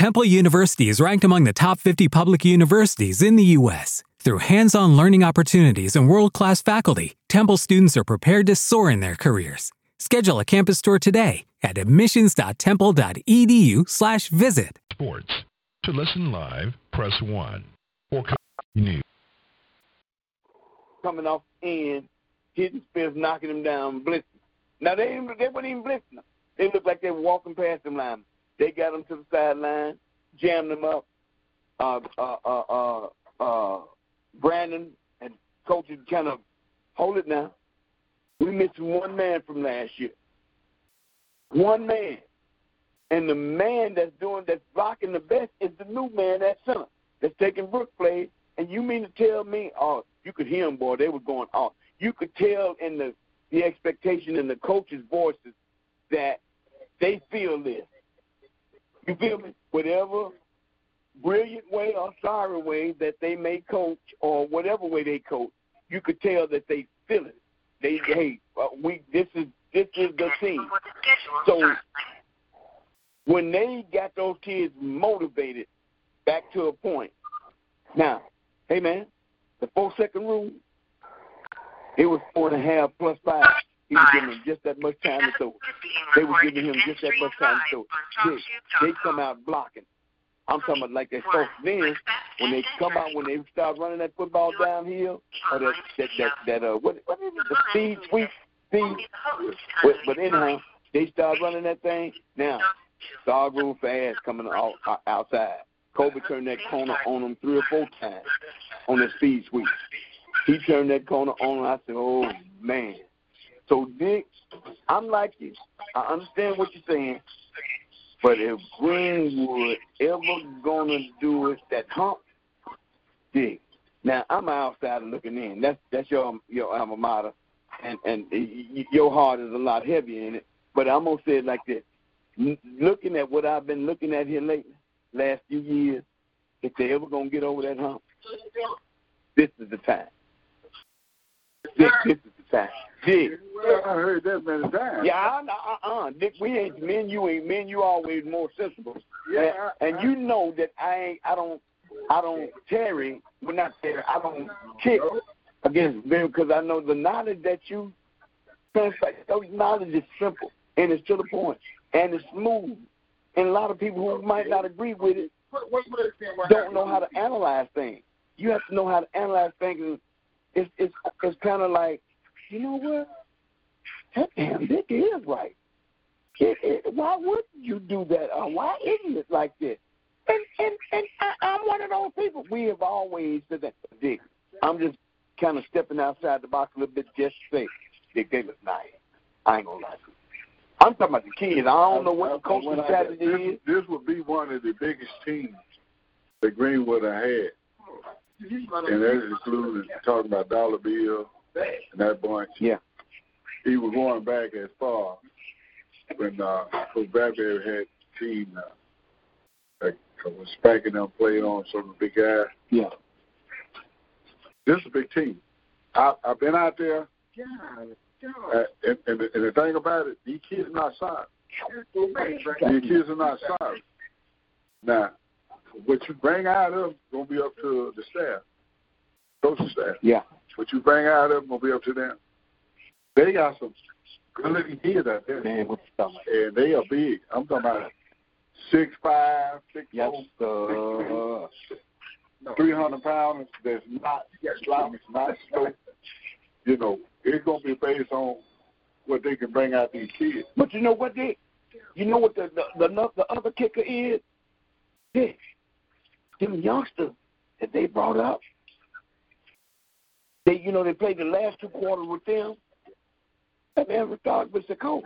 Temple University is ranked among the top 50 public universities in the U.S. Through hands on learning opportunities and world class faculty, Temple students are prepared to soar in their careers. Schedule a campus tour today at admissions.temple.edu/slash visit. Sports. To listen live, press 1. Or news. Coming off in, hitting Spears, knocking him down, blitzing. Now, they, they weren't even blitzing them. They looked like they were walking past them linemen. They got them to the sideline, jammed them up. Uh, uh, uh, uh, uh, Brandon and coaches kind of hold it now. We missed one man from last year. One man. And the man that's doing that's blocking the best is the new man at center that's taking Brook plays. And you mean to tell me, oh, you could hear them, boy, they were going off. You could tell in the the expectation in the coaches' voices that they feel this. You feel me? Whatever brilliant way or sorry way that they may coach or whatever way they coach, you could tell that they feel it. They hey, uh, we this is this is the team. So when they got those kids motivated back to a point. Now, hey man, the four second rule, it was four and a half plus five. He was giving him just that much time to throw. They were giving him just that much time to throw. They, they come out blocking. I'm talking about like that first then when they come out when they start running that football downhill or that that that, that uh what what is it the speed sweep speed but, but anyhow they start running that thing now Dog real fast coming out, outside. Kobe turned that corner on him three or four times on the speed sweep. He turned that corner on. I said, "Oh man." So Dick, I'm like you. I understand what you're saying, but if Greenwood ever gonna do it, that hump, Dick. Now I'm an outsider looking in. That's that's your your alma mater, and and your heart is a lot heavier in it. But I'm gonna say it like this: looking at what I've been looking at here lately, last few years, if they ever gonna get over that hump, this is the time. This, this is the time. Dick. Well, I heard that many times. Yeah, I, uh, uh, Dick, we ain't men. You ain't men. You always more sensible. Yeah, and, and you know that I ain't. I don't. I don't tarry. We're not tarry. I don't kick against them because I know the knowledge that you translate. Those knowledge is simple and it's to the point and it's smooth. And a lot of people who might not agree with it don't know how to analyze things. You have to know how to analyze things. It's it's it's kind of like, you know what? That damn Dick is right. It, it, why would you do that? Why isn't it like this? And and and I, I'm one of those people. We have always said that. Dick, I'm just kind of stepping outside the box a little bit just to say, Dick, they look nice. I ain't gonna lie to you. I'm talking about the kids. I don't know what coaching strategy is. This would be one of the biggest teams that Greenwood had. And that includes talking about Dollar Bill and that bunch. Yeah. He was going back as far when uh, Coach Bradbury had a team uh, that was spanking them, playing on some of the big guys. Yeah. This is a big team. I, I've been out there. Yeah. Uh, and, and, the, and the thing about it, these kids are not sorry. These kids are not sorry. Now, what you bring out of them gonna be up to the staff, coaching staff. Yeah. What you bring out of them gonna be up to them. They got some good looking kids out there. Man, what's the And they are big. I'm talking about six five, six four, six, three hundred pounds. That's not Islamic, not slow. You know, it's gonna be based on what they can bring out these kids. But you know what they, you know what the the the, the other kicker is? Dick, them youngsters that they brought up. They, you know, they played the last two quarters with them. That man thought was the coach.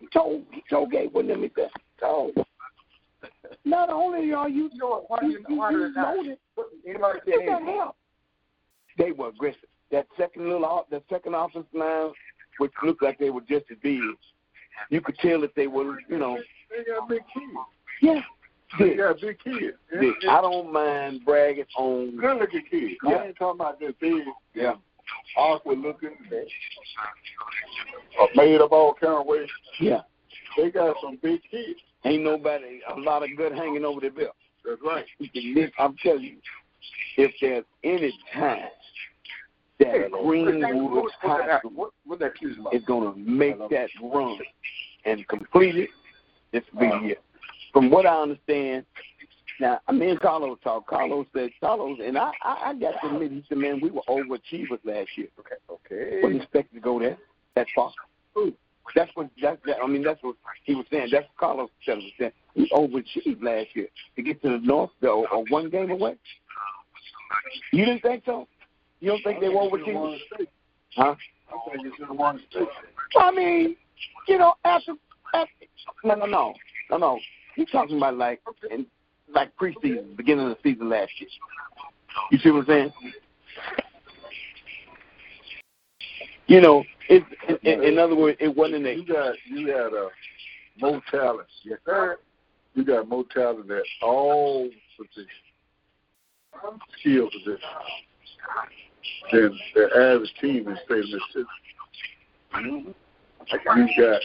He told he told Gabe them he said, told. Not only are you, you, you, you loaded, you got help. They were aggressive that second little off, that second offensive line, which looked like they were just as big, you could tell that they were, you know. They got big kids. Yeah. They got big kids. Dick, I don't mind bragging on. Good looking kids. Yeah. I ain't talking about this big. Yeah. Awkward looking. Uh, made up all kind of ways. Yeah. they got some big kids. Ain't nobody a lot of good hanging over their belt. That's right. I'm telling you, if there's any time that Greenwood High School What what that accuse is going to make that run and complete it, this will be the year. From what I understand, now I mean Carlos talked. Carlos said Carlos, and I, I, I got to admit, he said, man, we were overachievers last year. Okay, okay. Wasn't expected to go there that far. That's what that's that, I mean. That's what he was saying. That's what Carlos said. Was saying. We overachieved last year to get to the North, or, or one game away. You didn't think so? You don't think they were overachieving? Huh? I think it's the one state. I mean, you know, after, after no, no, no, no, no. He's talking about like in like preseason, beginning of the season last year. You see what I'm saying? You know, it, in, in other words, it wasn't a You got you had a more talent. Yes, sir. You got more talent at all positions, skill positions, than the average team in state of Mississippi. You got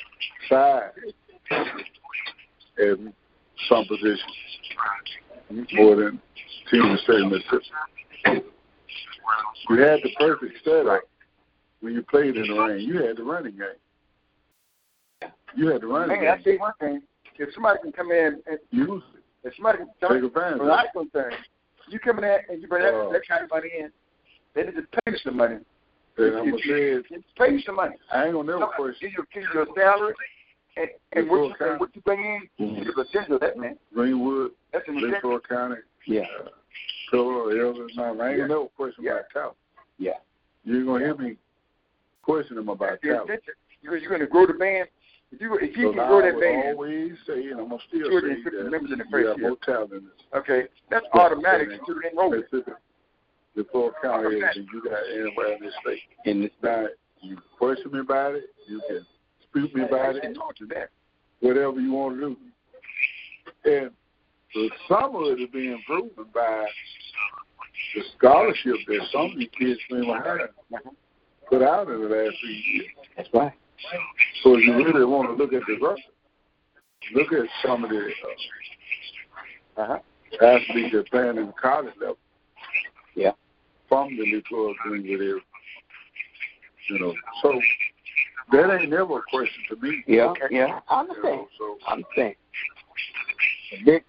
size in some positions more than team in Mississippi. You had the perfect setup when you played in the rain. You had the running game. You had the running Man, I game. tell you one thing. If somebody can come in and Use it. if somebody can Take come advantage. from of my it. you come in there and you bring that, Uh, that kind of money in, they need to pay you some money. And I'm gonna say it, pay you some money. I ain't gonna never question Give you, give you salary, and, and what, you, and what you bring in, Mhm. you get a percentage of that, man. Greenwood, That's an incentive. Leflore County, yeah, uh, Pillow, Elder, no, I ain't Yeah. gonna never question Yeah. about talent. yeah. you're gonna hear me question them about That's talent. You're, you're going to grow the band. If you if you So can grow that would band, always say, and I'm gonna still Two hundred and say that members in the you first have year. more talent in this okay, that's Yeah. automatic. Yeah. You should enroll. Mississippi, the four counties, than you got anywhere in this state. In this Now, you question me about it, you can speak me about it, Talk to that. whatever you want to do. And so some of it is being proven by the scholarship that some of these kids have put out in the last few years. That's right. So if you really want to look at the record, look at some of the uh, Uh-huh. athletes that playing in the college level. Yeah. From the Little Greenwood area. You know, so that ain't never a question to me. Yeah, yeah. I You understand. know, so I'm saying. This,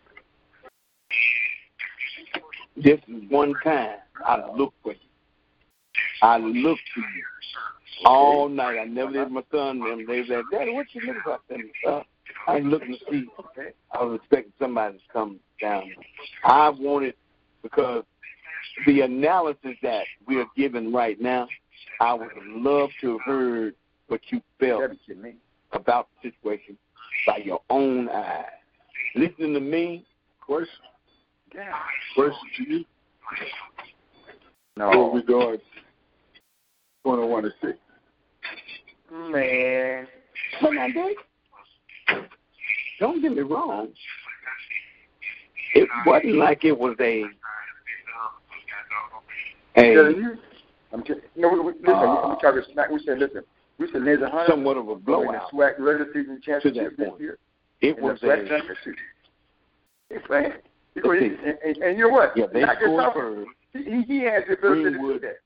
this is one time I look for you. I look to you all night. I never did my son them. They said, Daddy, what you looking for? I said, uh, I was looking to see. I was expecting somebody to come down. I wanted because the analysis that we are giving right now, I would love to have heard what you felt That'd be kidding me. about the situation by your own eyes. Listening to me, question, Yeah. question to you. No. What No. we doing twenty one to six. Man. but now, Dick, don't get me wrong. It wasn't like it was a I'm telling a you. I'm telling you. No, we, we, listen, Uh, we, we talking smack. We said, listen. Said there's a somewhat of a blowout. SWAC regular season championship this year. It was a championship. Hey, man. You know, Let's and, and, and you know what? yeah. They scored first, He, he has the ability to do that.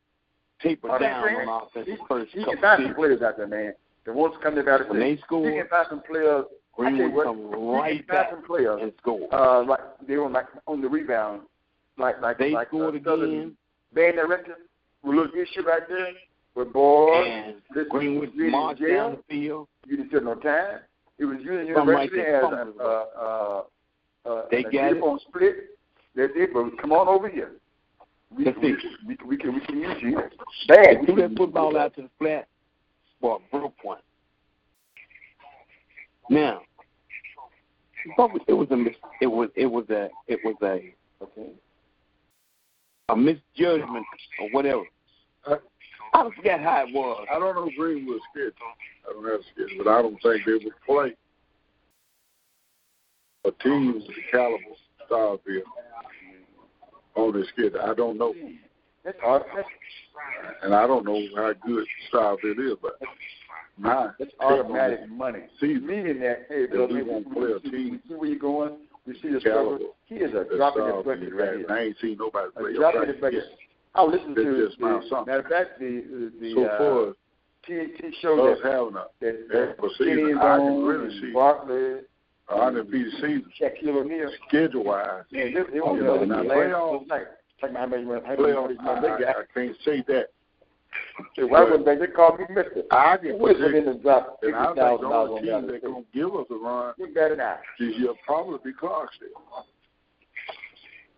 tapered Oh, down on offense He, first he can find some players out there, man. The ones come to battle. When they He can find some players. I tell you Greenwood come right can find back some players. and score. Uh, like they were like on the rebound, like like They like scored uh, again, Band director little issue right there with boys. and this Greenwood was marched jail. down the field. You didn't take no time. It was right University there, as a uh, uh, uh, They got it. on split. That's it, but come on over here. We, That's we, it. we, we can we can use you. Bad. They threw that football out to the flat for a broke one. Now, but it was a mis- it was it was a it was a okay a misjudgment or whatever. Uh, I forget how it was. I don't know Greenwood's schedule. I don't have a schedule, but I don't think they would play a team with the caliber of Starkville on their schedule. I don't know. That's. That's, And I don't know how good Starkville is, but Nah, That's automatic money. See, Meaning that, hey, Bill, we, want we, player we, team. see where you're going. We see the Caliber. struggle. He is a that's drop in the bucket right here. I ain't seen nobody play A drop in the bucket. yet. I listened That's to just the, something. matter of fact, the the, So uh, far, TNT show that having a that, that that season, and I can really see Barkley, a undefeated season Shaquille O'Neal. schedule wise. Man, they, they Oh, were yeah, the now playoff-. Talking about how many how many how I, many I. I can't say that. Why would they? They called me Mister. I can Who is within predict, the drop fifty and I think thousand dollars on team the that's going to give us a run Look better now. this year probably be Clarksville.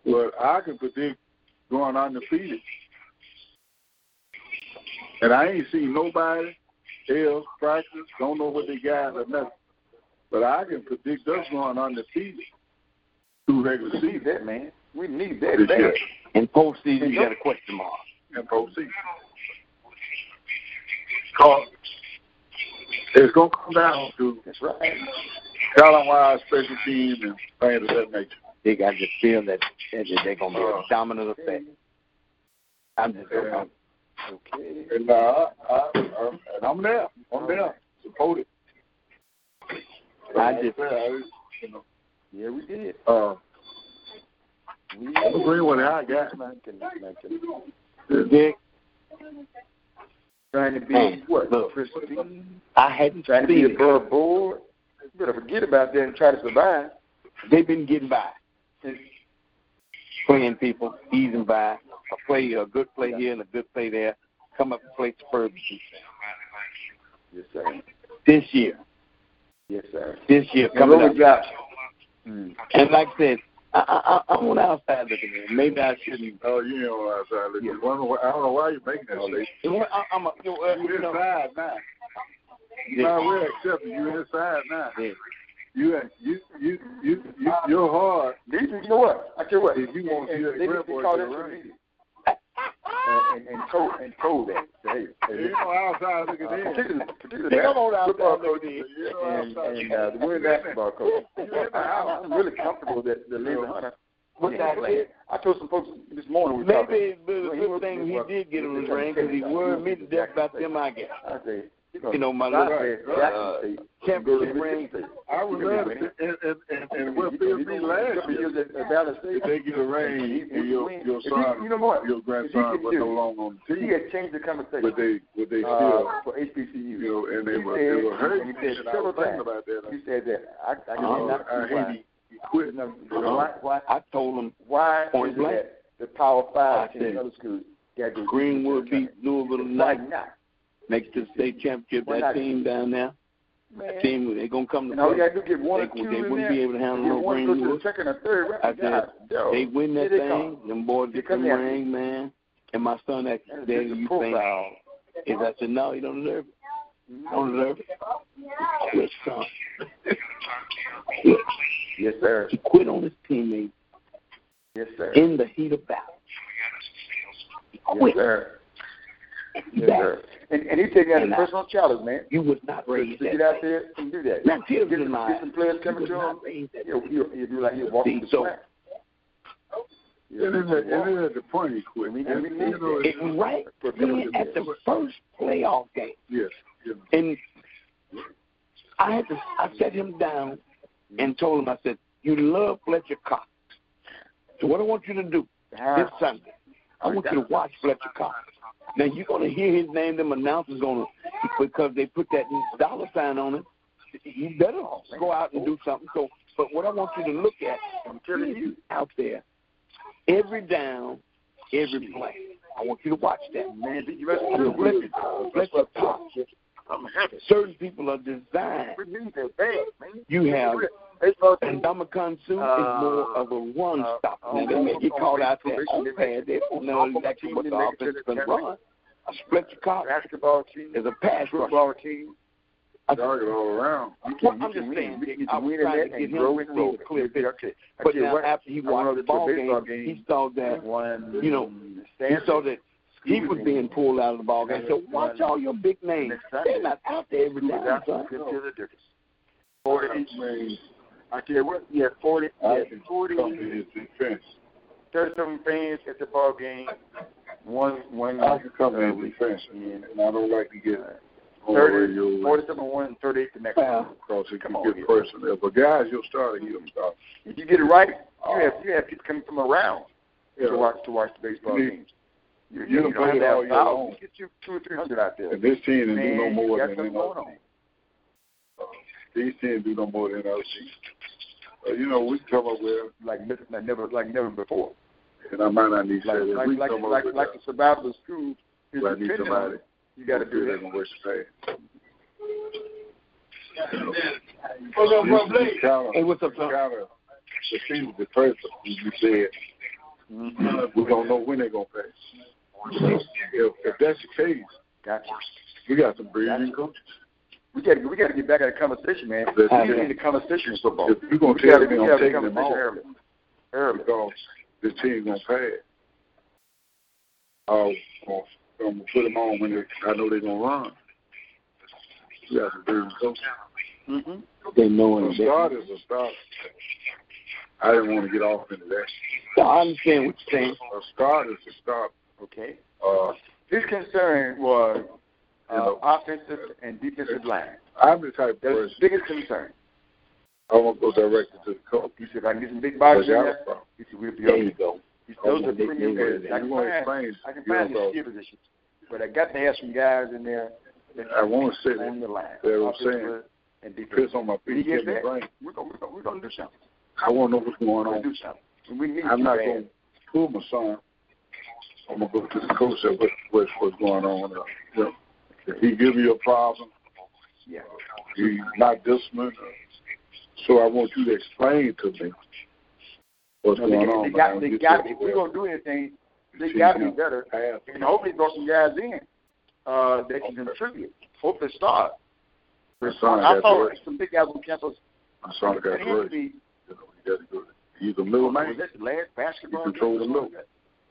But I can predict going undefeated. And I ain't seen nobody else practice, don't know what they got or nothing. But I can predict us going undefeated through regular We need season that, man. We need that bad. year In postseason, you got a question mark. and postseason. It's going to come down to That's right. talent-wise, special team, and things of that nature. They got to feel that, that they're going to be a dominant effect. I'm just Yeah. Okay. And, uh, I, I, I'm, and I'm there. I'm there. Support it. I just- I, you know, Yeah, we did. uh, We I'm agreeing with how I got. Man, can- man, can- Dick, Trying to be Man, what? look. Pristine. I hadn't Trying to be seen it. above board. You better forget about that and try to survive. They've been getting by. Playing people, easing by. A play, a good play here and a good play there. Come up and play Spurs Yes, sir. this year. Yes, sir. This year coming Robert up. Johnson. Mm. And like I said, I, I, I- I'm on the outside looking in. Maybe I shouldn't. Oh, you know, outside. looking. I don't know why- I don't know why you're making that statement. You know I, I'm a, you know, uh, You you know, inside now. Yeah. Now we're accepting you inside now. Yeah. You, you, you, you, you, you're hard. These, you know what? I tell you what. If you want to and, see and that they, grip or call the that to ring. And, and, and told and told that. Say, hey, hey, You know, outside looking uh, in. particularly, particularly They come on that outside football coach looking in. You know, and, outside and uh, the women's basketball coach. You in the house. I'm really comfortable that the Lindsey Hunter But can't that play. I told some folks this morning we were talking. maybe it's a good thing he did get him he his ring because he trying to worried me to death about them I get. I say, You know, my I little said, uh, Jackson State. championship Go to ring. Mississippi State. I was He there, and, and, and, and what He filled me he gonna- last year, gonna use at Valley State. if they get a ring, He- he- and your, your son, you know what? your grandson could was no longer on the team. He had changed the conversation. but they, but they uh, still, for HBCU. you know, and they He were, said- they were hurting. and he said and I several times. about that. He said that I, I Uh, cannot I hate he, he quit. No, You know, why, why, I told him why Point is blank. that the Power Five I teams in said, other schools Greenwood beat Louisville Why tonight, not? makes the state championship. That team down there, Man. that team, they're going to come to And all you to do get one They- or two they wouldn't there. be able to handle no one go to the second or third round. I said, yo, They win that thing, come. them boys get the ring, man. And my son That's a you think is I said, No, you don't deserve it. Don't deserve it. Quit, son. Yes, sir. He quit on his teammate. Yes, sir. in the heat of battle. He Yes, sir. Yes, That sir. And, and he's taking that as And a I- personal challenge, man. You would not So raise to that. get out there and do that. Now, tears get, some, my get some players coming to him. not raise that. He'll, he'll, he'll do like he'll walk See, the so- flat. And then, at- and at the point he quit. We- And, we you need know, It, right then at the first playoff game. yes, yes. And I had to I sat him down and told him, I said, You love Fletcher Cox. So what I want you to do this Sunday, I oh, want you to watch Fletcher Cox. Now you're gonna hear his name, them announcers gonna because they put that dollar sign on it. You better go out and do something. So but what I want you to look at, I'm telling you out there, every down, every play. I want you to watch that. man, you rest mean, Fletcher, Fletcher Cox. I'm happy. Certain people are designed. We need that man. You have They supposed and Ndamukong Suh Uh, is more of a run uh, stop. uh, Now they may get caught out there probation, on they pad. They don't know exactly what the offense it is going to run. A Fletcher Cox basketball team, is a pass rusher. football team. I- Target all around. You Well, can, you I'm can just win. saying, You can I was win trying to get him to see roll. the clear picture. But tell now what, after he watched the ball game, game. he saw that One, you know, he saw that he was being pulled out of the ball game. So watch all your big names. They're not out there every Who was day. son. to the difference. Forty. I tell you what, he had forty. He I had can forty. come to his defense. Thirty-seven fans at the ball game. One, one. I can come to uh, his defense, and I don't like to get on 30, radio 47 one and 38 the next Well, one. because it can get personal. But guys, you'll start he'll start. If you get it right, you have you have people coming from around Yeah. to watch to watch the baseball You- games. You, you you, don't to all year long. Get you two or three hundred out there. And this team didn't do no more than something another going on. team. These teams do no more than other teams. Uh, you know, we come up with, Like, never- like never like never before. and I might not need to Like say this, like we like come up like, with like the survival of school is like need dependent somebody. it. You got to do that. that. And wish to pay. What's up, bro, kinda- Hey, what's up, it's son? kinda- The season depressing. You said Mm-hmm. we don't know when they're gonna pay. If, if that's the case, Gotcha. we got some brilliant coaches. We got we got to get back at the conversation, man. That's We it. need a conversation in football. If you're gonna We tell me I'm gotta have taking them conversation off, early. Early. because this team gonna pass. I'll, I'll, I'm gonna put them on when they, I know they're gonna run. We got some brilliant coaches. Mm-hmm. They know A it. start is a start. I didn't want to get off into that. No, I understand what you're saying. A start is a start. Okay. Uh, His concern was uh, You offensive and defensive line. I'm the type That's person biggest concern. I want to go directly to the coach. He said, if I can get some big bodies in there, he said, we'll be There okay. you go. He said, those are premium areas. I can find, explain. I can find the skill positions, but I got to have some guys in there that I want to say on the line. They were saying, and piss on my he feet, gets get that, we're going we're gonna, we're gonna do something. I want to know what's going We're gonna on. do something. We need I'm not going to pull my son. I'm going to go to the coach and what, what's, what's going on. Uh, you he give you a problem, Yeah. he's not disciplined. So I want you to explain to me what's No, they, going got- on. they got, they got, if we're gonna do anything, they got to be better. And hopefully throw some guys in uh, that can contribute. Hopefully start. My son I saw some big guys on campus. My son got It had to hurt. be You know, got. He's a middle man. was that the last basketball. He controlled the middle.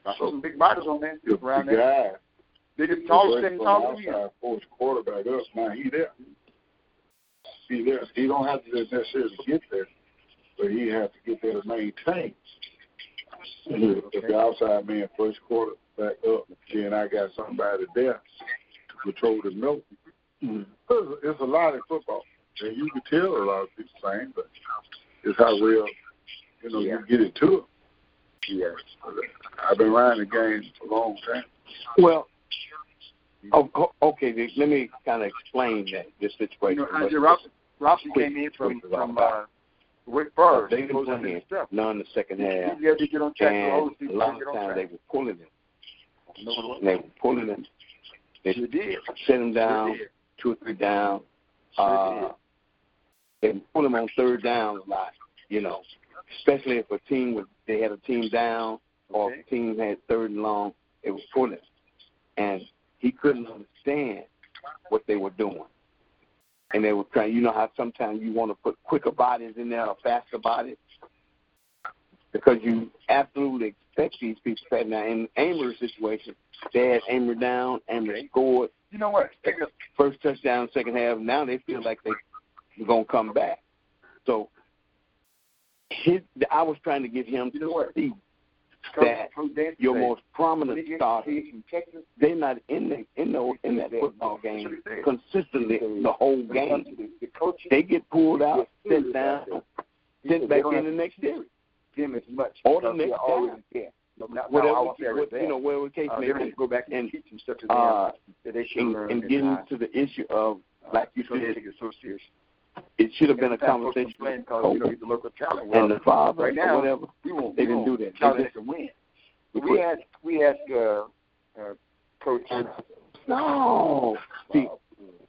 I saw some big bodies on there around the there. guy They just was tall, ready sitting from tall to you. force quarterback up, now he there. He there. He don't have to necessarily get there, but he has to get there to maintain. If the outside man first quarter back up, then I got somebody there to control the milk. There's- It's a lot in football, and you can tell a lot of people saying, but it's how well you know Yeah. you get it. Yeah. I've been around the game for a long time. Well, oh, okay. Let me kind of explain that this You situation. know, But- Andre Robson, Robson Quick, came in from from uh, Wake Forest. They He didn't goes play into him. stuff. None in the second half. He had to get on track. And hold a lot of times they were pulling him. No one was. And they were pulling him. They Sure did. set him down, Sure two or three down. Sure Uh, they pull him on third down a lot, you know, especially if a team was they had a team down or if a team had third and long, they would pulling. And he couldn't understand what they were doing. And they were trying, you know how sometimes you want to put quicker bodies in there or faster bodies? Because you absolutely expect these people to Now, in Amer's situation, they had Amer down, Amer scored, You know what? First touchdown, second half. Now they feel like they are gonna come back. So his, I was trying to get him You know to what? see that your most prominent when he- starters, he from Texas, they're not in the in the in that football game consistently the whole game. The, the coach They get pulled out, sit down, sent back in the next series. them as much. Or the next time. No, not, Whatever always there, what, you know, whatever case uh, may they don't have be. go back and, And, teach them stuff to them Uh, that they should and, learn. and in getting to the issue of like you they said, it so serious. it should have been a It's time for conversation some playing with because you know he's a local talent. Well, and the father right now or whatever. we won't. They we didn't won't do that. They Challenge just- to win. We We quit. asked. We asked uh, uh, Coach No, see,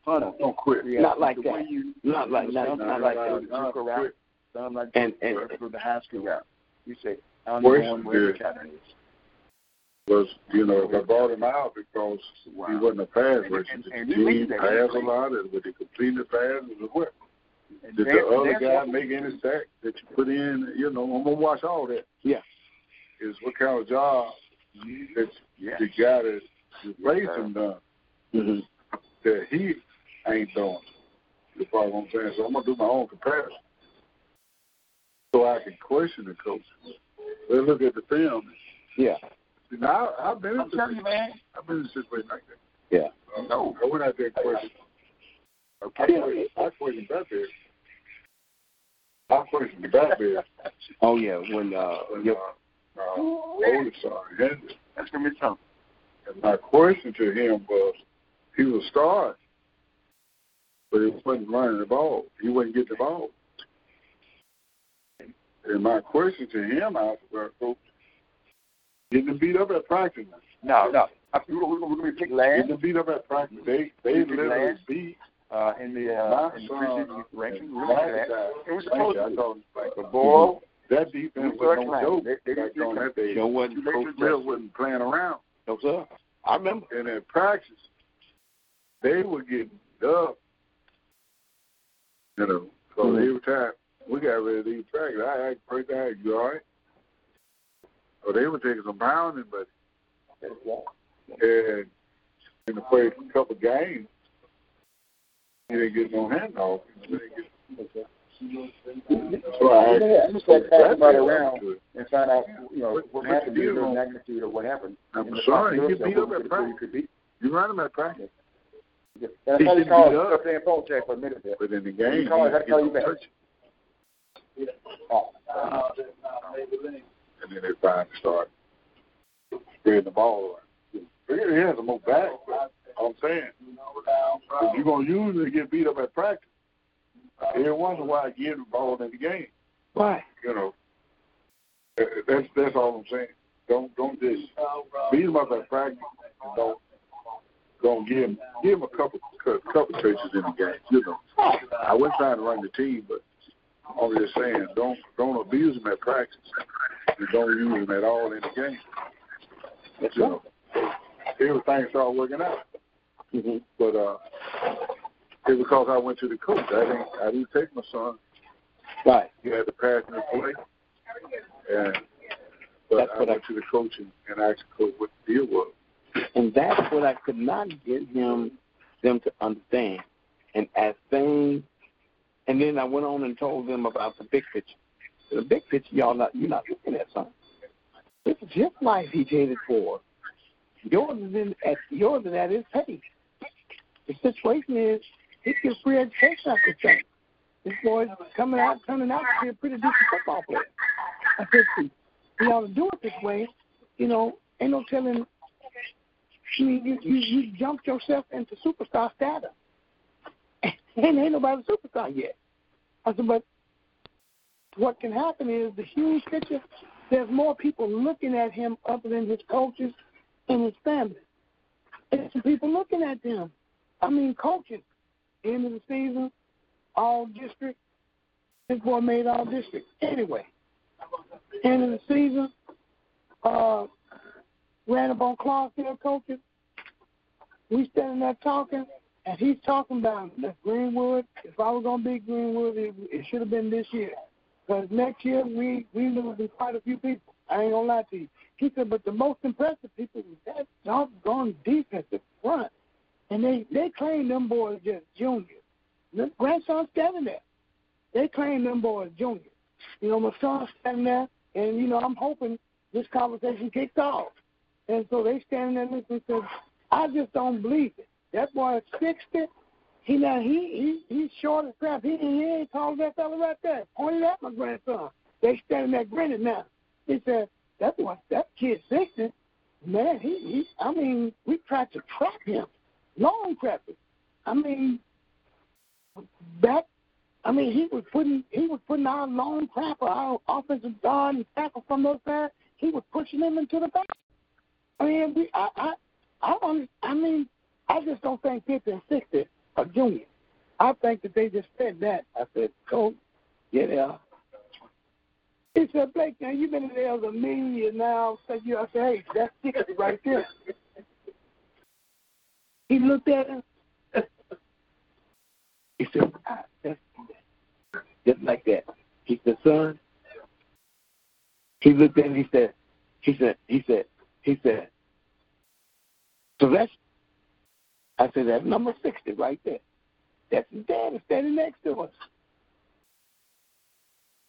Hunter. Don't quit. We asked Not like the that. You, not like not, not like that. the JUCO route, some like And and, and go the high school route. You say, I'm Worse going than where the good. talent is. was, you know, I brought him out because he wasn't a pass rusher. and- The and we team believe that. passed a lot, and when they completed the passes as well. Did the other guy make any sack that you put in? You know, I'm gonna watch all that. Yeah. Is what kind of job that Yeah. the guy that replaced him done hmm that he ain't doing. You follow what I'm saying? So I'm gonna do my own comparison, so I can question the coach. Let's look at the film. Yeah, Now I, I've been in I'm telling you, man. I've been in a situation like that. yeah. No, I went out there and questioned Okay. I question that there. I question that there. Oh yeah, when uh, When, yep. uh, uh, oldest son, Henry. That's gonna be something. And my question to him was, he was starting, but he wasn't running the ball. He wasn't getting the ball. And my question to him, I was, Coach, getting beat up at practice. No, no. I think we're, we're gonna be picked Getting them beat up at practice. They they Picked literally last. beat uh, in the uh, in the preseason ranking. We looked at that. It was supposed to. thought, like, But boy, that defense was were no joke. They- they back didn't on that day. Joe wasn't Coach to wasn't playing around. no sir. I remember. And at practice, they were getting dubbed. You know, so Mhm. every time we got ready to leave practice, I asked first I asked, you all right? So they were taking some pounding, but and in the first couple games, he didn't no handoff. He didn't So I I just so like pass that somebody around. and find out, you know, What- what what happened, you the real magnitude of what happened. I'm sorry, he beat of up at practice. we could be. You run him at practice, Yeah. That's He how you should call beat it. up. Stop playing phone check for a minute there. but in the game, he call it, that's you didn't get no bet. touch. Oh. and then they finally start spreading the ball around. He has a more back, but I'm saying, if you're going to usually get beat up at practice, every once in a while give the ball in the game. Why? You know, that's that's all I'm saying. Don't don't just beat them up at practice. and Don't don't give him give him a couple couple touches in the game. You know, I wasn't trying to run the team, but I'm just saying don't don't abuse them at practice and don't use them at all in the game. You know, everything started working out. Mm-hmm. But uh, it's because I went to the coach. I didn't I didn't take my son. Right. He had the passion to play, and but That's I what I- went to the coach and, and asked the coach what the deal was. And that's what I could not get him them to understand. And as things and then I went on and told them about the big picture. The big picture y'all not you're not looking at something. This is his life he's headed for. Yours is in at yours is at his pace. The situation is he gets free education after thing. This boy's coming out, turning out to be a pretty decent football player. I said, see, he ought to do it this way. You know, ain't no telling I mean, you, you, you jumped yourself into superstar status. And ain't nobody superstar yet. I said, but what can happen is the huge picture, there's more people looking at him other than his coaches and his family. There's some people looking at them. I mean, coaches. End of the season, all district. This boy made all district. Anyway, end of the season, uh, ran up on Clarksville coaches. We standing there talking, and he's talking about the Greenwood. If I was gonna be Greenwood, it, it should have been this year. Because next year we we losing quite a few people. I ain't gonna lie to you. He said, but the most impressive people was that doggone defensive front, and they they claim them boys just juniors. Them grandson's standing there. They claim them boys juniors. You know, my son's standing there, and you know I'm hoping this conversation kicks off. And so they standing there listening and said, I just don't believe it. That boy is sixty. He now he he he's short as crap. He, he ain't tall as that fella right there. Pointed at my grandson. They standing there grinning now. He said, That boy that kid sixty, man, he he I mean, we tried to trap him. Long trapping. I mean back I mean he was putting he was putting our long crapper, our offensive guard and tackle from those guys, he was pushing them into the back. I mean, we, I, I, I don't. I mean, I just don't think fifty and sixty are juniors. I think that they just said that. I said, Coach, yeah, they. He said, Blake, now you've been in there a million now. So you, I said, hey, that's sixty right there. He looked at him. he said, ah, that's just like that. He said, son. He looked at him. He said, he said, he said, he said, so that's, I said, that's number 60 right there. That's his dad standing next to us.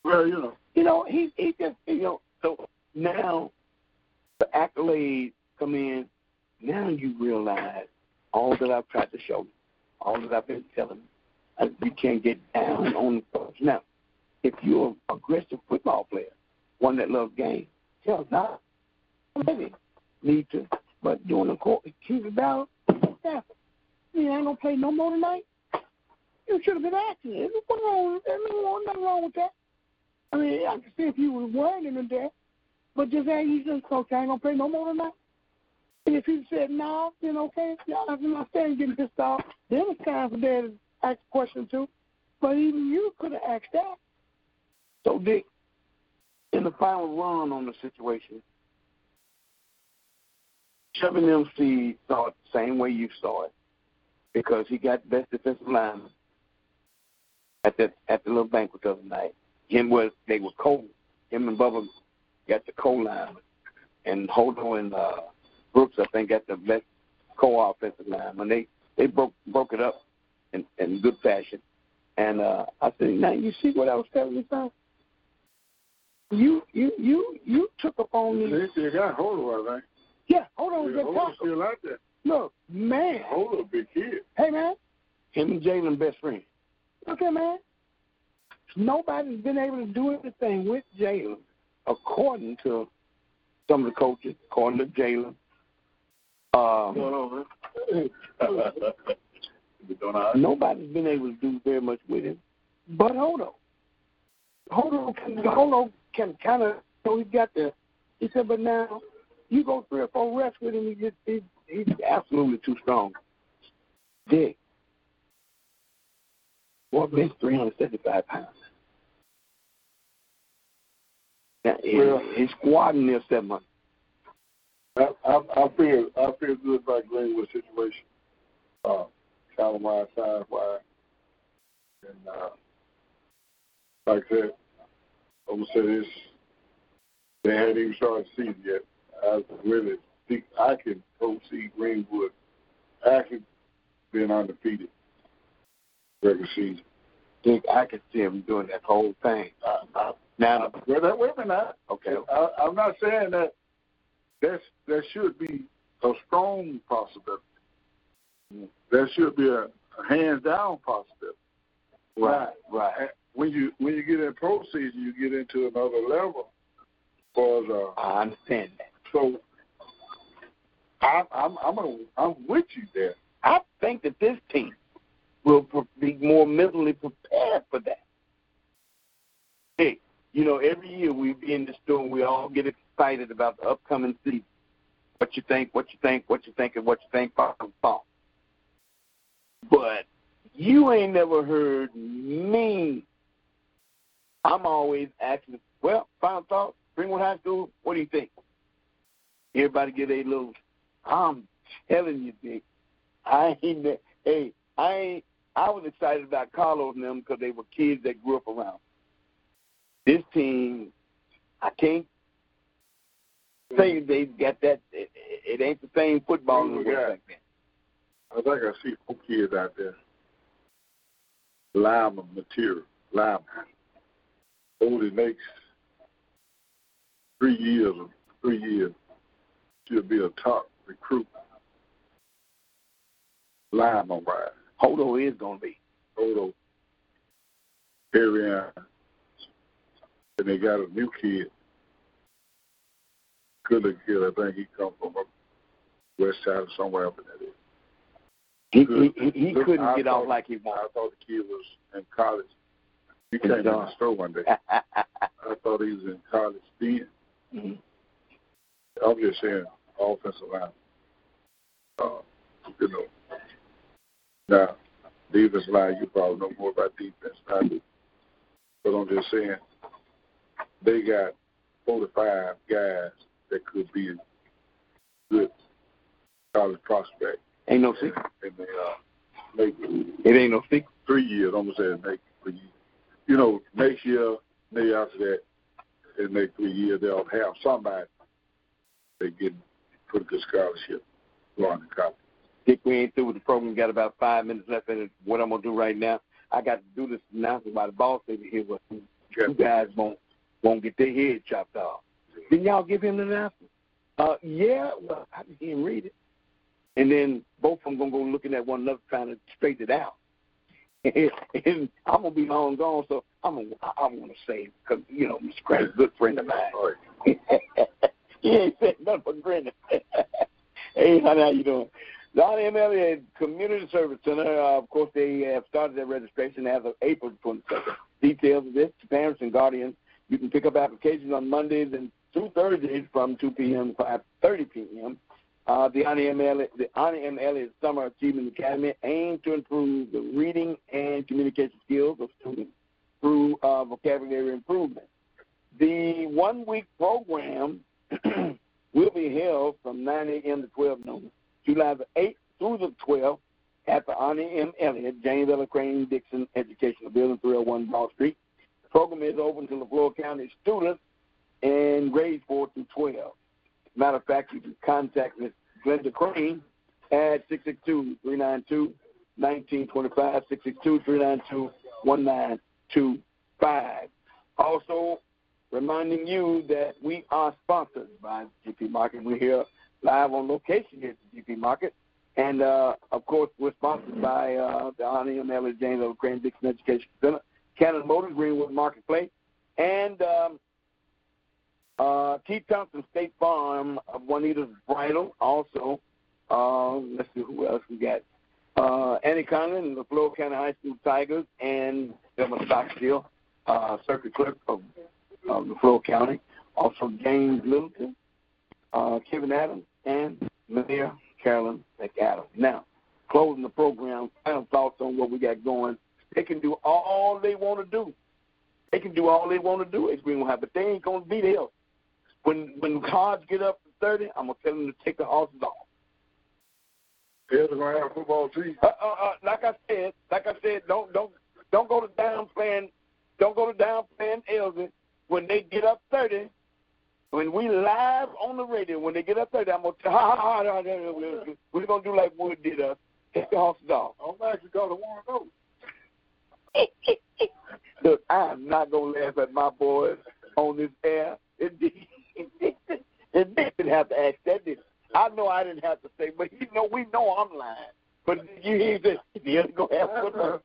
Well, you know, You know, he, he just, you know, so now the accolades come in. Now you realize all that I've tried to show all that I've been telling you. Uh, you can't get down on the coach. Now, if you're an aggressive football player, one that loves games, hell, not maybe need to, but during the court, keep it down. Yeah, you ain't gonna play no more tonight. You should have been asking. There's nothing wrong, there's nothing wrong with that. I mean, I can see if you were worried in there, but just say you just coach, I ain't gonna play no more tonight. And if he said no, then okay, y'all have to understand getting pissed off. Then it's time for dad to ask a question too. But even you could have asked that. So Dick, in the final run on the situation, Chubby MC saw it the same way you saw it because he got best defensive lineman at the at the little banquet the other night. Him was they were cold. him and Bubba got the co line, and Hodo and uh Brooks I think got the best co offensive lineman. They they broke broke it up in, in good fashion. And uh I said, Now you see what I was telling you, about. You you you you took upon me. They still got Hodo, I think. Yeah, hold on, Yeah, tackle. still out there. Look, man. Hold a big kid. Hey man, him and Jalen best friends. Okay, man. Nobody's been able to do anything with Jalen, according to some of the coaches, according to Jalen. Um, What's going on, man? You doing all Um, right? nobody's been able to do very much with him, but Hodo. Hodo can, Hodo can kind of, so he got the. He said, but now you go three or four reps with him, he just he, he's absolutely too strong. Dick. What bench three hundred seventy five pounds. Now, he- Well- he's squatting near seven hundred. I, I, I feel I feel good about Greenwood situation. Uh, column wide, size wide, and uh, like I said, I'm gonna say this: they hadn't even started the season yet. I really think I can foresee Greenwood actually being undefeated regular season. Dick, I could see him doing that whole thing. I, I, Now, well, that wait a minute. okay, I, I'm not saying that that's, that should be a strong possibility. That should be a, a hands down possibility. right, right. When you when you get in pro season, you get into another level. For the, I understand that. so I, I'm I'm a, I'm with you there. I think that this team will be more mentally prepared for that. Hey, you know, every year we be in the store and we all get excited about the upcoming season. What you think, what you think, what you think, and what you think, bum, bum. But you ain't never heard me. I'm always asking, well, final thought, Greenwood High School, what do you think? Everybody get a little, I'm telling you, Dick, I ain't, hey, I ain't, I was excited about Carlos and them because they were kids that grew up around. This team, I can't say they got that. It, it ain't the same football as it was back then. I think I see four kids out there. Lineman material, lineman. Only next three years, three years, she'll be a top recruit. Lineman wise. Hodo is gonna be. Hodo, Perry and they got a new kid. Good looking kid, I think he come from up west side or somewhere up in that area. He Good. he, he, he couldn't I get off like he wanted. I thought the kid was in college. He came in the store one day. I thought he was in college then. Mhm. I'm just saying, offensive line. Uh, you know. Now, defense line, you probably know more about defense than I do. But I'm just saying, they got 45 guys that could be a good college prospect. ain't no secret. And they uh, maybe It ain't no secret. three years. I'm gonna say make three years. You know, next year, maybe after that, in next three years, they'll have somebody they get pretty good scholarship going to college. Dick, we ain't through with the program. Got about five minutes left it. What I'm gonna do right now, I got to do this announcement by the boss over here. Where two guys won't won't get their head chopped off. Then y'all give him the announcement. Uh, yeah, well, I didn't read it. And then both of them gonna go looking at one another trying to straighten it out. and I'm gonna be long gone, so I'm I want to say because you know Mr. A good friend of mine. he ain't said nothing but grinning. hey, honey, how you doing? Don M. Elliott Community Service Center, uh, of course, they have started their registration as of April 22nd. Details of this to parents and guardians. You can pick up applications on Mondays and through Thursdays from 2 p.m. to 5.30 p.m. Uh, the Ani M. Elliott, Summer Achievement Academy aims to improve the reading and communication skills of students through uh, vocabulary improvement. The one-week program will be held from 9 a.m. to 12 noon, July the 8th through the 12th at the Ani M. Elliott, James L. Crane Dixon Educational Building, 301 Broad Street. The program is open to Leflore County students in grades 4 through 12. Matter of fact, you can contact Ms. Glenda Crane at 662-392-1925, 662-392-1925. Also, reminding you that we are sponsored by GP Market. We're here live on location here at GP Market. And, uh, of course, we're sponsored by uh, the Ani and Ellis James L. Crane Dixon Education Center, Cannon Motors, Greenwood Marketplace, and um, uh, Keith Thompson State Farm Juanita's Bridal. Also, uh, let's see who else we got. Uh, Annie Conlon, the Leflore County High School Tigers, and Elmus Stockstill, uh, circuit clerk of, the Leflore County. Also, James Littleton, uh, Kevin Adams, and Mayor Carolyn McAdams. Now, closing the program, final thoughts on what we got going. They can do all they want to do. They can do all they want to do, Green have, but they ain't going to be there. When when cards get up to 30, I'm going to tell them to take the horses off. They're going to have a football team. Uh, uh, uh, like I said, like I said, don't don't don't go to down playing, don't go to down playing Elgin. When they get up 30, when we live on the radio, when they get up 30, I'm gonna tell, ha ha ha, ha, we're gonna do like Wood did us. Take the horses off. I'm actually gonna want to go. Look, I'm not gonna laugh at my boys on this air. It, it, it didn't have to ask that. Did I know I didn't have to say, but you know we know I'm lying. But you hear this? You gonna have to.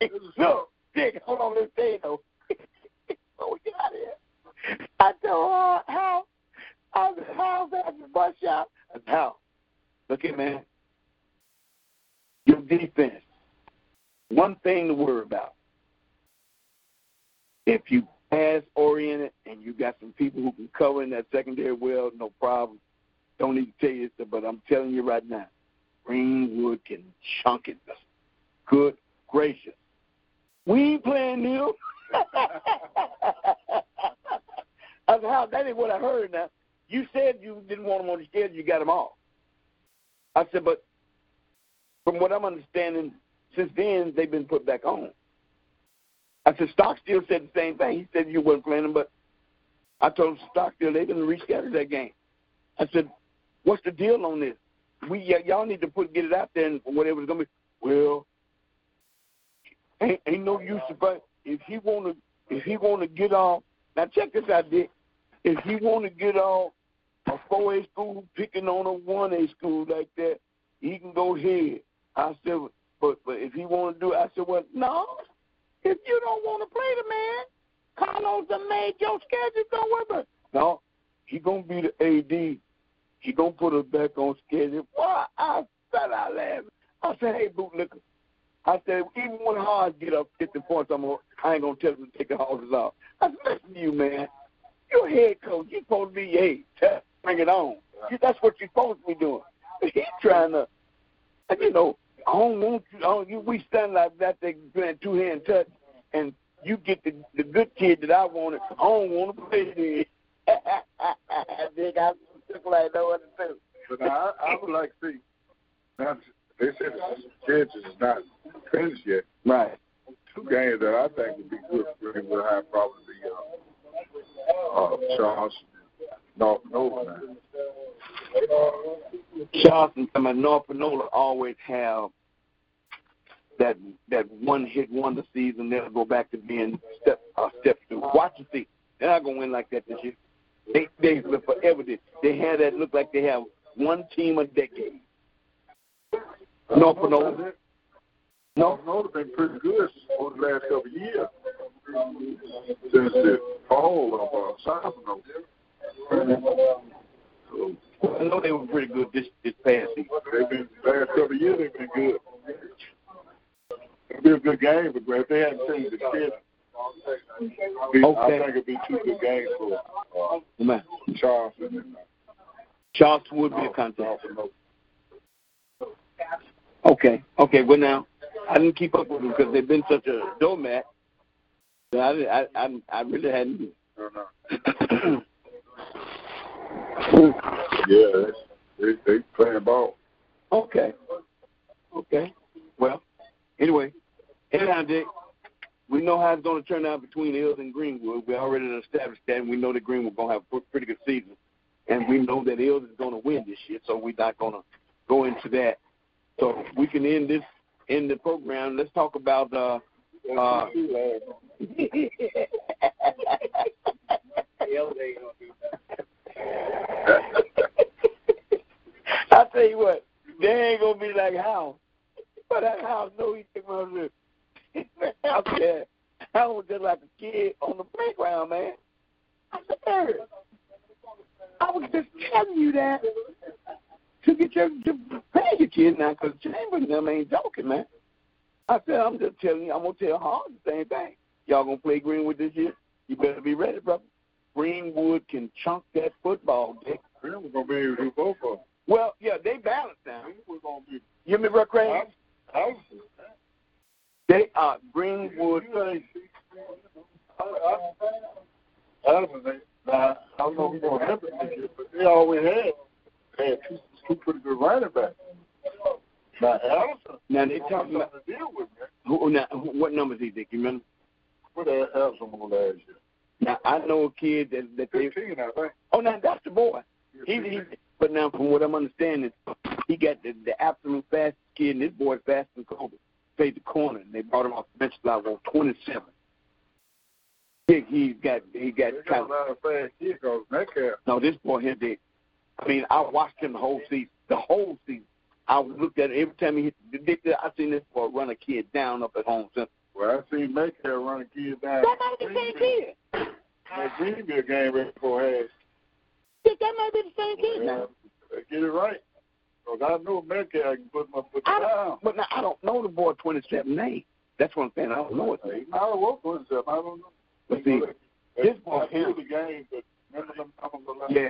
no, Dick, hold on. Let's say though. Before oh, we get out of here, I told her how. I was how's at the bus shop. And how? Look at man. Your defense. One thing to worry about. If you pass oriented and you got some people in that secondary well, no problem. Don't need to tell you this, but I'm telling you right now, Greenwood can chunk it. Good gracious. We ain't playing new. Said, how that ain't what I heard now. You said you didn't want them on the schedule, you got them off. I said, but from what I'm understanding, since then they've been put back on. I said, Stockstill said the same thing. He said you weren't playing them, but I told Stockstill they're going to reschedule that game. I said, what's the deal on this? We y- y'all need to put get it out there and whatever it's going to be. Well, ain't, ain't no use to but if he want to if he want to get off. Now check this out, Dick. If he want to get off a four A school picking on a one A school like that, he can go ahead. I said, but but if he want to do it, I said, well, no, if you don't want to play the man, Carlos done made your schedule. Don't worry about it. No, he gonna be the AD. He gonna put us back on schedule. Why? I said I laughed. I said, hey, bootlicker. I said, even when Hard get up 50 points, I'm gonna, I ain't gonna tell him to take the horses off. I said, listen to you, man. You're head coach. You're supposed to be, hey, bring it on. That's what you're supposed to be doing. But he's trying to, you know, I don't want you. I don't, you we stand like that. They playing two hand touch, and you get the the good kid that I wanted. I don't want to play this. Dick, I just like what to do. But now, I, I would like to see. Now they said the schedule is not finished yet. Right. Two games that I think would be good for him would have probably uh, uh, Charleston, North Panola. Charleston, some of North Panola always have that that one hit wonder season. They'll go back to being step uh, step two. Watch and see. They're not gonna win like that this year. They they forever did. They had that look like they have one team a decade. North Panola. No. North been pretty good over the last couple of years. Since the fall of uh, North. So I know they were pretty good this this past season. they've been last couple of years they've been good. It'll be a good game, but if they hadn't changed the be- Okay. I think it'd be two good games for uh, Charleston and Charleston would be a contest. Okay, okay. Well, now I didn't keep up with them because they've been such a doormat. I, I, I, I really hadn't. I don't know. Yeah, they they playing ball. okay, okay. Well, anyway, anyhow, Dick, we know how it's going to turn out between Hills and Greenwood. We already established that, and we know that Greenwood going to have a pretty good season, and we know that Hills is going to win this year. So we're not going to go into that. So we can end this end the program. Let's talk about. uh uh I tell you what, they ain't gonna be like how, but that house know he took my lip. out there, I was just like a kid on the playground, man. I said, Eric, I was just telling you that to get your to pay your kid now, because Chambers them ain't joking, man. I said, I'm just telling you, I'm gonna tell Hard the same thing. Y'all gonna play Greenwood this year? You better be ready, brother. Greenwood can chunk that football, Dick. We're gonna be able to do both of them. Well, yeah, they balance now. We're gonna be. You bro, Craig? I, I, They are Greenwood. you. I, don't know. Now, I don't know if we're gonna have this year, but they always had had two, two pretty good running backs. Now, Allison, Now they talking about to deal with, man. who, now, who- what numbers he Dick? You remember? What the Allison on last year? Now I know a kid that that they. Fifteen, I think. Oh, now that's the boy. He, he but now from what I'm understanding, he got the the absolute fastest kid, and this boy faster than Kobe. Played the corner, and they brought him off the bench like on 27. Big, he got he got They got kind a of lot of fast kids because Metcalf. No, this boy here did. I mean, I watched him the whole season. The whole season. I looked at it every time he hit the. I seen this boy run a kid down up at home center. Well, I seen Metcalf run a kid down. That might be the same kid. That Greenville game right before half. Dick, That might be the same kid now. Get it right. Because I know Metcalf can put my foot I down. but now I don't know the boy 27 name. That's what I'm saying. I don't know. He might have worked for himself. I don't know. But see, this boy I here, the game, but them numbers a lot. yeah,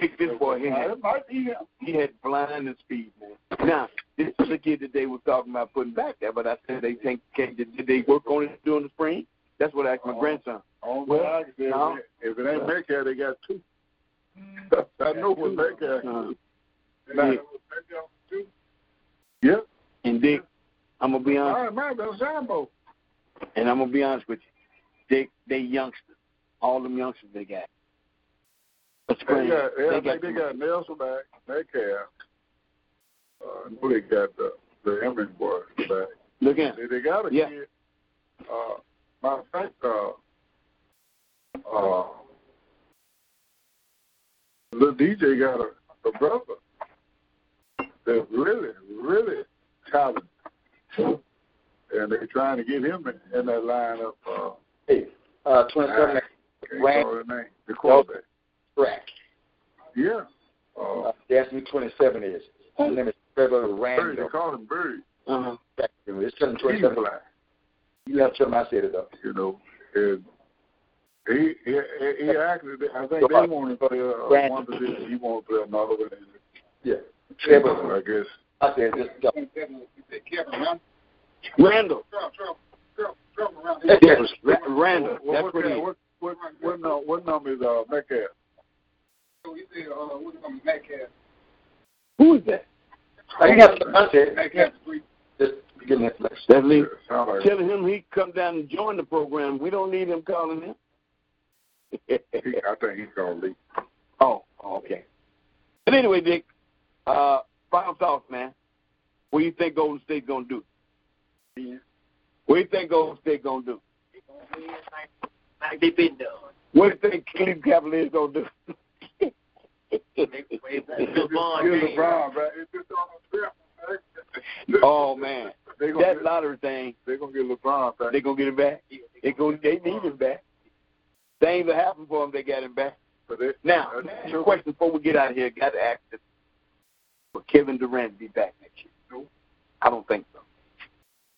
Dick, this boy here, Now, had, it might be him. he had blind and speed, man. Now, this is the kid that they were talking about putting back there, but I said they think, can, did they work on it during the spring? That's what I asked my Oh. grandson. On Well, I no. if it ain't Metcalf, they got two. I know what can Uh, do. Now, Yep. And Dick, I'm gonna be honest, right, man, that's Sambo. and I'm gonna be honest with you. Dick, they youngsters, all them youngsters they got. But They spring, got, yeah, I they think they got Nelson back, Metcalf. Uh, I know they got the the Emmons boy back. Look at They, they got a Yeah. kid. Uh, matter of fact, uh, uh, little DJ got a, a brother that's really, really talented, and they're trying to get him in, in that lineup. Uh, Hey, uh, 27 can't Rand- name. The quarterback. track. Yeah. Uh, Uh, that's who 27 is. His name is Trevor Bird, they Randall. call him Bird. uh-huh. It's telling He's 27. black. You have to tell him I said it though. you know, and he he he actually I think they want to play uh, Brandon. one position, he want to play another one. Yeah. So I guess. I said just go. Randall. Yes, Randall. What, That's what, what he what, what, what, no, what number is uh, Metcalf? Who is that? Now, you have to I said just get that flesh. That's Lee. Sound Telling him he come down and join the program. We don't need him calling him. I think he's gonna leave. oh, okay. But anyway, Dick, uh, final thoughts, man. What do you think Golden State gonna do? What do you think Golden State gonna do? Like they been done. What do you think Cleveland Cavaliers gonna do? LeBron Here's James. LeBron, man. It's just on the trip. oh man, they gonna that get, lottery thing. They're gonna get LeBron back. they gonna get him back. They go, they need him back. Things will happen for him. They got him back. they, Now, that's the true. question before we get out of here, got to ask this: Will Kevin Durant be back next year? No. I don't think so.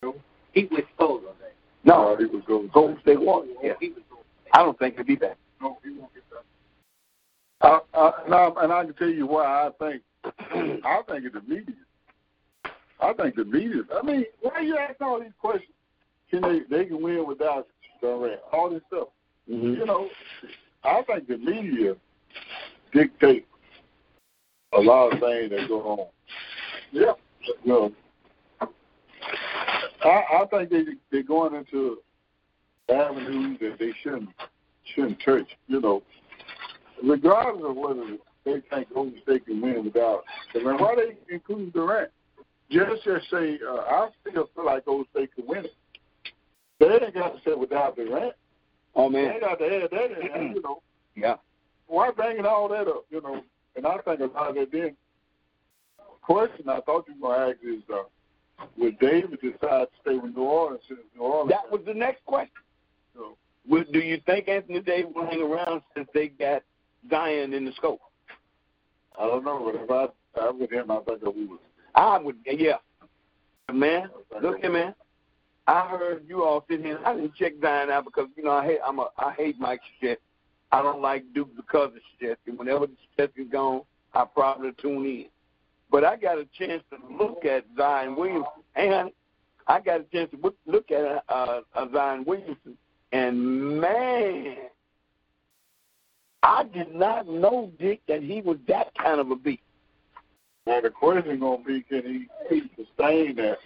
No. He was told on that. No, Uh, he was going. Golden State Warriors. Yeah, He was told. I don't think he'll be back. No, he won't get that. I, I, and, I, and I can tell you why I think. I think it's the media. I think the media. I mean, why you asking all these questions? Can they they can win without Durant? All this stuff. Mm-hmm. You know, I think the media dictate a lot of things that go on. Yeah. You know, I, I think they they're going into avenues that they shouldn't shouldn't touch. You know, regardless of whether they think Golden State can win without Durant. Why they include Durant? Just just say uh, I still feel like Golden State can win it. They ain't got to say without Durant. Oh man, ain't got to add that in. You know, yeah. why bringing all that up? You know, and I think a lot of that. Then question I thought you were going to ask is, uh, would David decide to stay with New Orleans since New Orleans? That was the next question. So, Would, do you think Anthony Davis will hang around since they got Zion in the scope? I don't know, but if I I with him, I think I would. I would, yeah. Man, look here, man. I heard you all sit here. I didn't check Zion out because you know I hate I'm a I hate Mike shit. I don't like Duke because of shit. Whenever the shit is gone, I probably tune in. But I got a chance to look at Zion Williamson. Hey, honey, I got a chance to look- look at uh, uh, Zion Williamson, and man, I did not know Dick that he was that kind of a beast. Well, the question gonna be, can he, he sustain that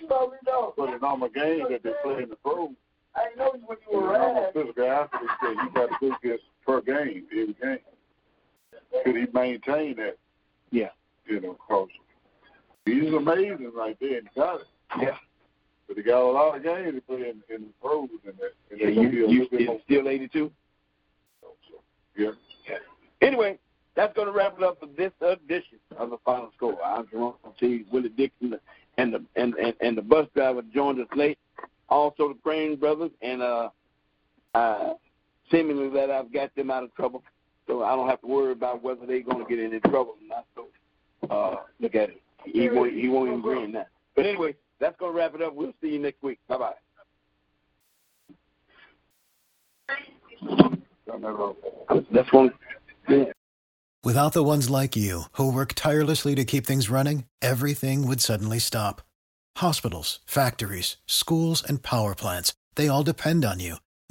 for the normal game that they play in the pros? I know when you The normal physical athletes that you got to do this per game, every game. Could he maintain that? Yeah. You know, cause he's amazing right there and got it. Yeah. But he got a lot of games to play in, in the pros and that. And Yeah, you, gonna be a you little bit it's more. still 82. Yeah. Anyway, that's going to wrap it up for this edition of the Final Score. I'm Jerome T. Willie Dixon and the and, and, and the bus driver joined us late. Also the Crane brothers and uh, uh, seemingly that I've got them out of trouble, so I don't have to worry about whether they're going to get into trouble or not. So uh, look at it. He won't he won't even grin now. But anyway, that's going to wrap it up. We'll see you next week. Bye bye. That's one. Yeah. Without the ones like you, who work tirelessly to keep things running, everything would suddenly stop. Hospitals, factories, schools, and power plants, they all depend on you.